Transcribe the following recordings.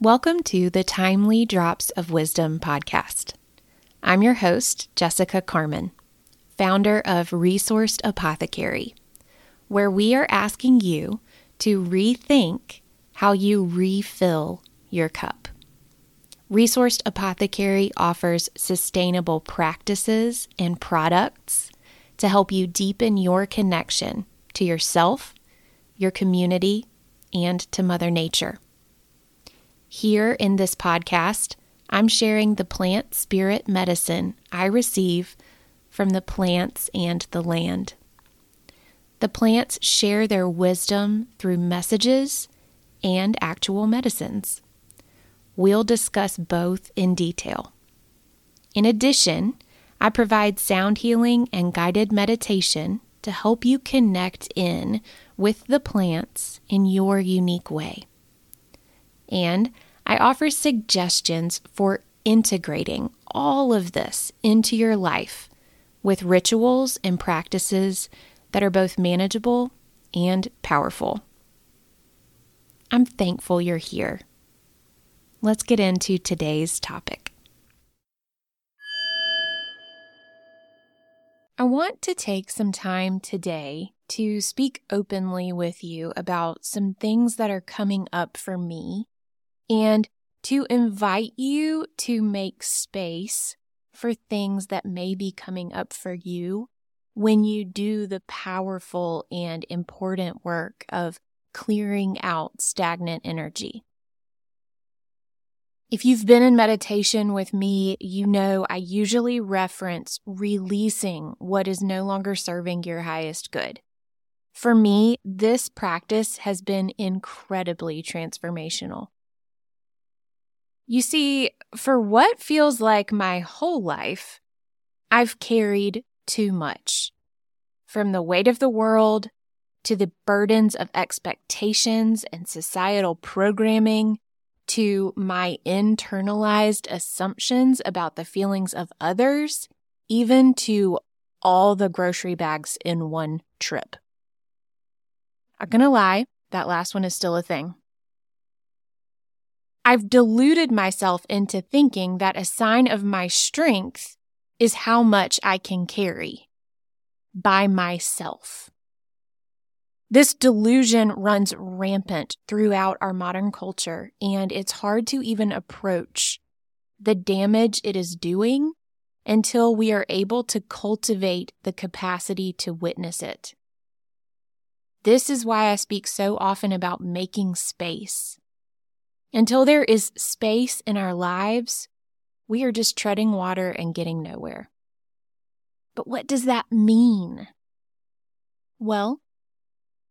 Welcome to the Thymely Drops of Wisdom podcast. I'm your host, Jessica Carmon, founder of Resourced Apothecary, where we are asking you to rethink how you refill your cup. Resourced Apothecary offers sustainable practices and products to help you deepen your connection to yourself, your community, and to Mother Nature. Here in this podcast, I'm sharing the plant spirit medicine I receive from the plants and the land. The plants share their wisdom through messages and actual medicines. We'll discuss both in detail. In addition, I provide sound healing and guided meditation to help you connect in with the plants in your unique way and I offer suggestions for integrating all of this into your life with rituals and practices that are both manageable and powerful. I'm thankful you're here. Let's get into today's topic. I want to take some time today to speak openly with you about some things that are coming up for me and to invite you to make space for things that may be coming up for you when you do the powerful and important work of clearing out stagnant energy. If you've been in meditation with me, you know I usually reference releasing what is no longer serving your highest good. For me, this practice has been incredibly transformational. You see, for what feels like my whole life, I've carried too much. From the weight of the world to the burdens of expectations and societal programming to my internalized assumptions about the feelings of others, even to all the grocery bags in one trip. I'm gonna lie, that last one is still a thing. I've deluded myself into thinking that a sign of my strength is how much I can carry by myself. This delusion runs rampant throughout our modern culture, and it's hard to even approach the damage it is doing until we are able to cultivate the capacity to witness it. This is why I speak so often about making space until there is space in our lives, we are just treading water and getting nowhere. But what does that mean? Well,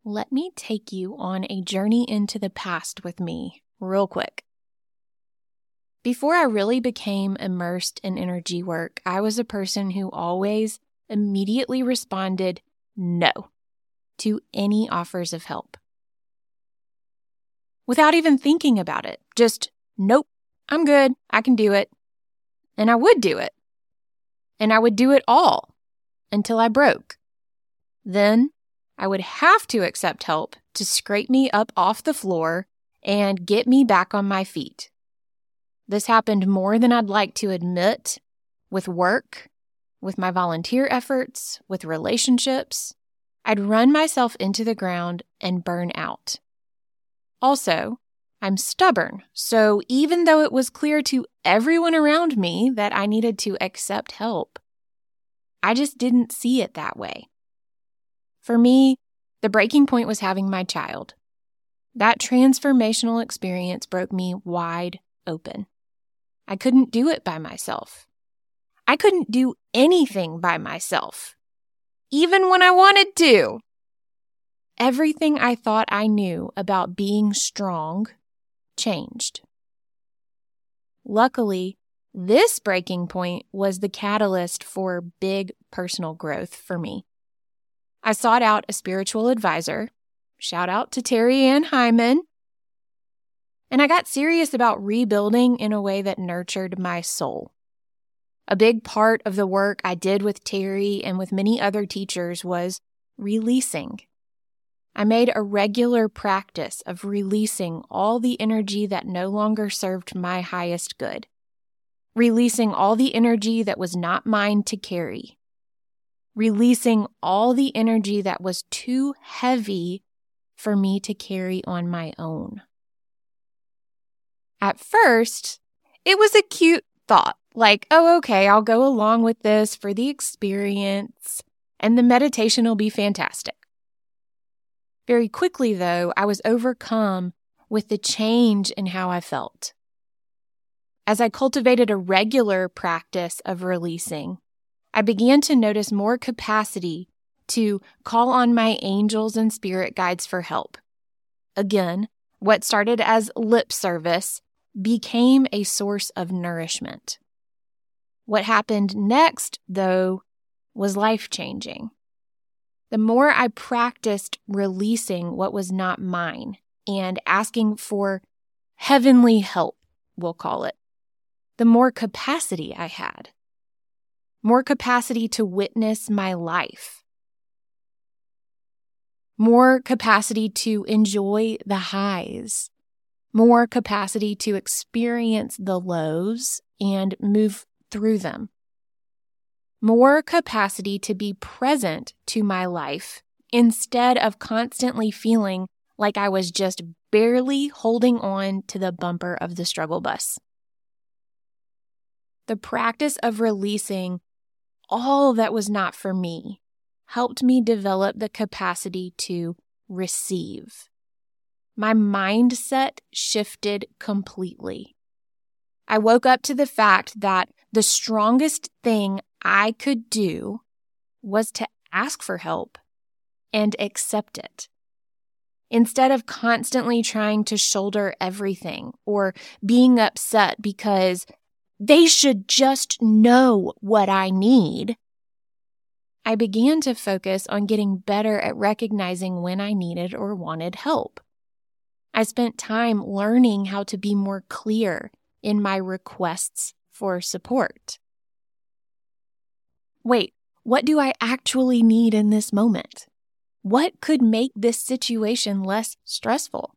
let me take you on a journey into the past with me, real quick. Before I really became immersed in energy work, I was a person who always immediately responded no to any offers of help without even thinking about it. Just, nope, I'm good. I can do it. And I would do it. And I would do it all until I broke. Then I would have to accept help to scrape me up off the floor and get me back on my feet. This happened more than I'd like to admit with work, with my volunteer efforts, with relationships. I'd run myself into the ground and burn out. Also, I'm stubborn, so even though it was clear to everyone around me that I needed to accept help, I just didn't see it that way. For me, the breaking point was having my child. That transformational experience broke me wide open. I couldn't do it by myself. I couldn't do anything by myself, even when I wanted to. Everything I thought I knew about being strong changed. Luckily, this breaking point was the catalyst for big personal growth for me. I sought out a spiritual advisor. Shout out to Terry Ann Hyman. And I got serious about rebuilding in a way that nurtured my soul. A big part of the work I did with Terry and with many other teachers was releasing I made a regular practice of releasing all the energy that no longer served my highest good, releasing all the energy that was not mine to carry, releasing all the energy that was too heavy for me to carry on my own. At first, it was a cute thought like, oh, okay, I'll go along with this for the experience, and the meditation will be fantastic. Very quickly, though, I was overcome with the change in how I felt. As I cultivated a regular practice of releasing, I began to notice more capacity to call on my angels and spirit guides for help. Again, what started as lip service became a source of nourishment. What happened next, though, was life changing the more I practiced releasing what was not mine and asking for heavenly help, we'll call it, the more capacity I had, more capacity to witness my life, more capacity to enjoy the highs, more capacity to experience the lows and move through them more capacity to be present to my life instead of constantly feeling like I was just barely holding on to the bumper of the struggle bus. The practice of releasing all that was not for me helped me develop the capacity to receive. My mindset shifted completely. I woke up to the fact that the strongest thing I could do was to ask for help and accept it. Instead of constantly trying to shoulder everything or being upset because they should just know what I need, I began to focus on getting better at recognizing when I needed or wanted help. I spent time learning how to be more clear in my requests for support wait, what do I actually need in this moment? What could make this situation less stressful?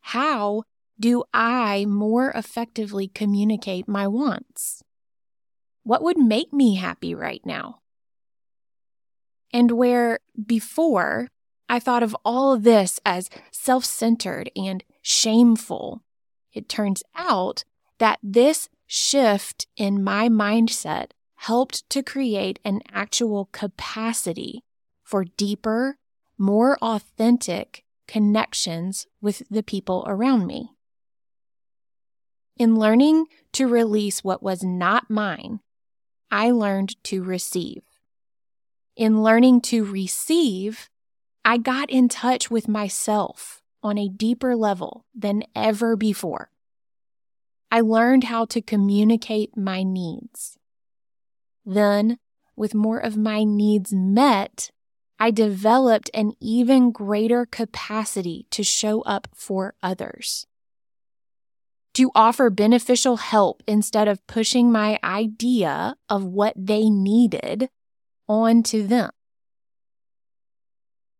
How do I more effectively communicate my wants? What would make me happy right now? And where before I thought of all of this as self centered and shameful, it turns out that this shift in my mindset helped to create an actual capacity for deeper, more authentic connections with the people around me. In learning to release what was not mine, I learned to receive. In learning to receive, I got in touch with myself on a deeper level than ever before. I learned how to communicate my needs. Then, with more of my needs met, I developed an even greater capacity to show up for others. To offer beneficial help instead of pushing my idea of what they needed onto them.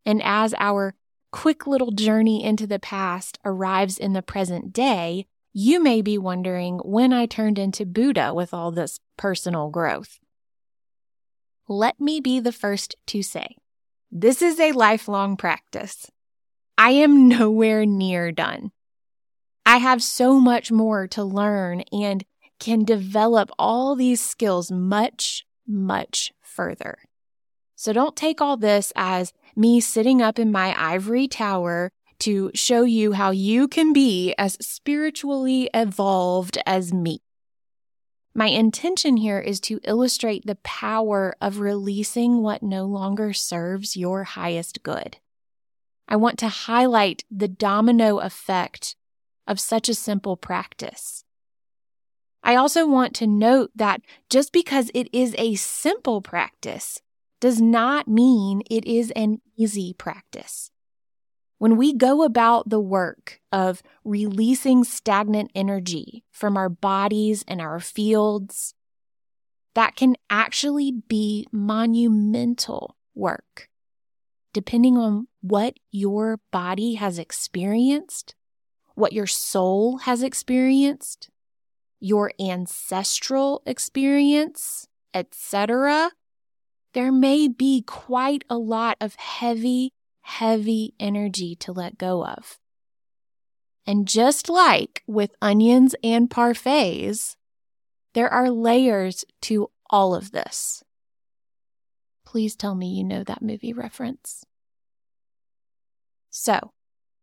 And as our quick little journey into the past arrives in the present day, you may be wondering when I turned into Buddha with all this personal growth let me be the first to say this is a lifelong practice. I am nowhere near done. I have so much more to learn and can develop all these skills much, much further. So don't take all this as me sitting up in my ivory tower to show you how you can be as spiritually evolved as me. My intention here is to illustrate the power of releasing what no longer serves your highest good. I want to highlight the domino effect of such a simple practice. I also want to note that just because it is a simple practice does not mean it is an easy practice. When we go about the work of releasing stagnant energy from our bodies and our fields, that can actually be monumental work. depending on what your body has experienced, what your soul has experienced, your ancestral experience, etc., there may be quite a lot of heavy, heavy energy to let go of. And just like with onions and parfaits, there are layers to all of this. Please tell me you know that movie reference. So,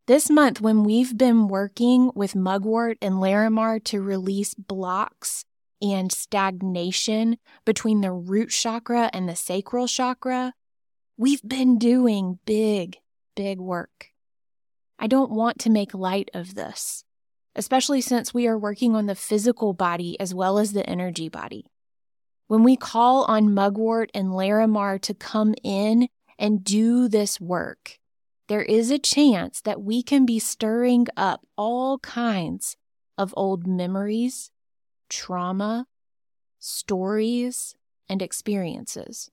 this month, when we've been working with Mugwort and Larimar to release blocks and stagnation between the root chakra and the sacral chakra, we've been doing big, big work. I don't want to make light of this, especially since we are working on the physical body as well as the energy body. When we call on Mugwort and Larimar to come in and do this work, there is a chance that we can be stirring up all kinds of old memories, trauma, stories, and experiences.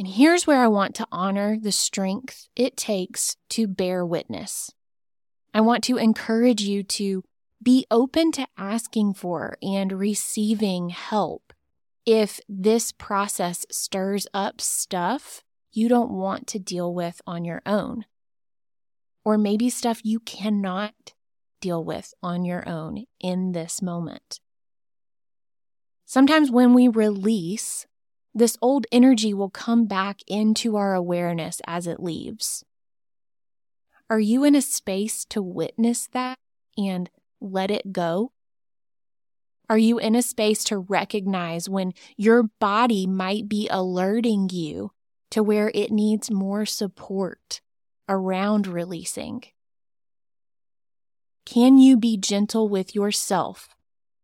And here's where I want to honor the strength it takes to bear witness. I want to encourage you to be open to asking for and receiving help if this process stirs up stuff you don't want to deal with on your own. Or maybe stuff you cannot deal with on your own in this moment. Sometimes when we release, this old energy will come back into our awareness as it leaves. Are you in a space to witness that and let it go? Are you in a space to recognize when your body might be alerting you to where it needs more support around releasing? Can you be gentle with yourself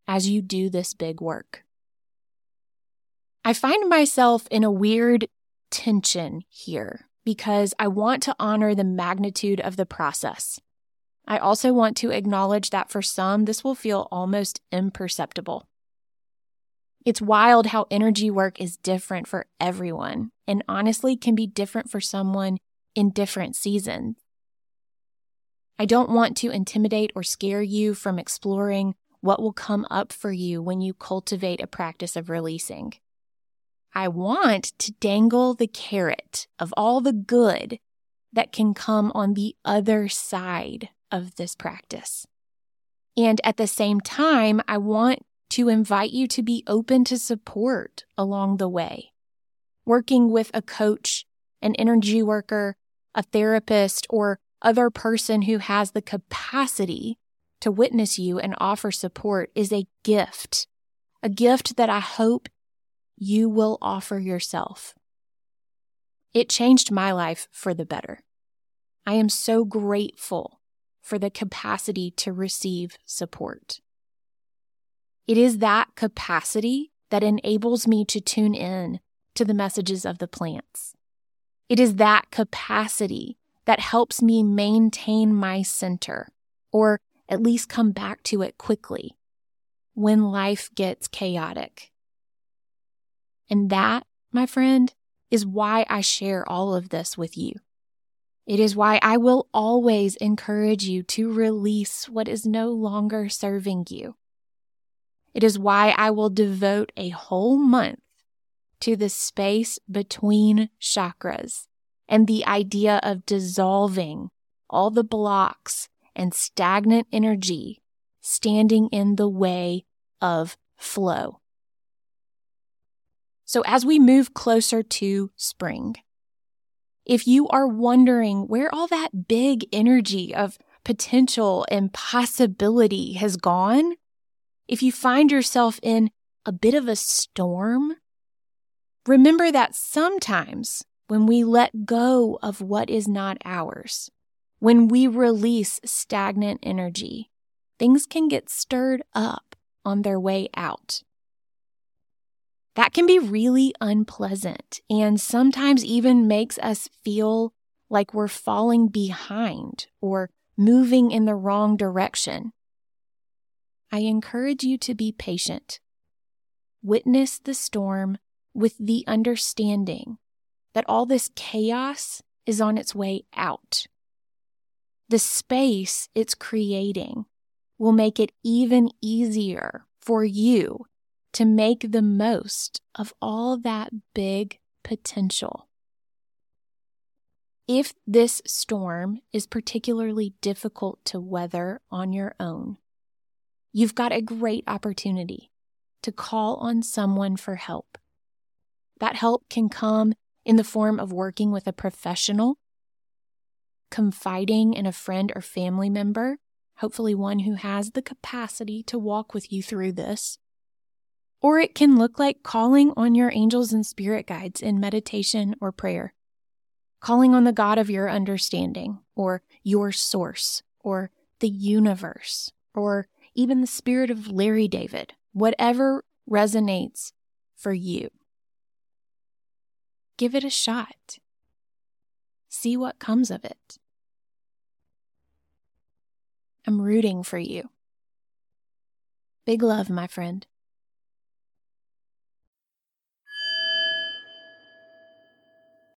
as you do this big work? I find myself in a weird tension here because I want to honor the magnitude of the process. I also want to acknowledge that for some, this will feel almost imperceptible. It's wild how energy work is different for everyone and honestly can be different for someone in different seasons. I don't want to intimidate or scare you from exploring what will come up for you when you cultivate a practice of releasing. I want to dangle the carrot of all the good that can come on the other side of this practice. And at the same time, I want to invite you to be open to support along the way. Working with a coach, an energy worker, a therapist, or other person who has the capacity to witness you and offer support is a gift, a gift that I hope you will offer yourself. It changed my life for the better. I am so grateful for the capacity to receive support. It is that capacity that enables me to tune in to the messages of the plants. It is that capacity that helps me maintain my center, or at least come back to it quickly when life gets chaotic. And that, my friend, is why I share all of this with you. It is why I will always encourage you to release what is no longer serving you. It is why I will devote a whole month to the space between chakras and the idea of dissolving all the blocks and stagnant energy standing in the way of flow. So, as we move closer to spring, if you are wondering where all that big energy of potential and possibility has gone, if you find yourself in a bit of a storm, remember that sometimes when we let go of what is not ours, when we release stagnant energy, things can get stirred up on their way out. That can be really unpleasant and sometimes even makes us feel like we're falling behind or moving in the wrong direction. I encourage you to be patient. Witness the storm with the understanding that all this chaos is on its way out. The space it's creating will make it even easier for you to make the most of all that big potential. If this storm is particularly difficult to weather on your own, you've got a great opportunity to call on someone for help. That help can come in the form of working with a professional, confiding in a friend or family member, hopefully one who has the capacity to walk with you through this. Or it can look like calling on your angels and spirit guides in meditation or prayer, calling on the God of your understanding, or your source, or the universe, or even the spirit of Larry David, whatever resonates for you. Give it a shot. See what comes of it. I'm rooting for you. Big love, my friend.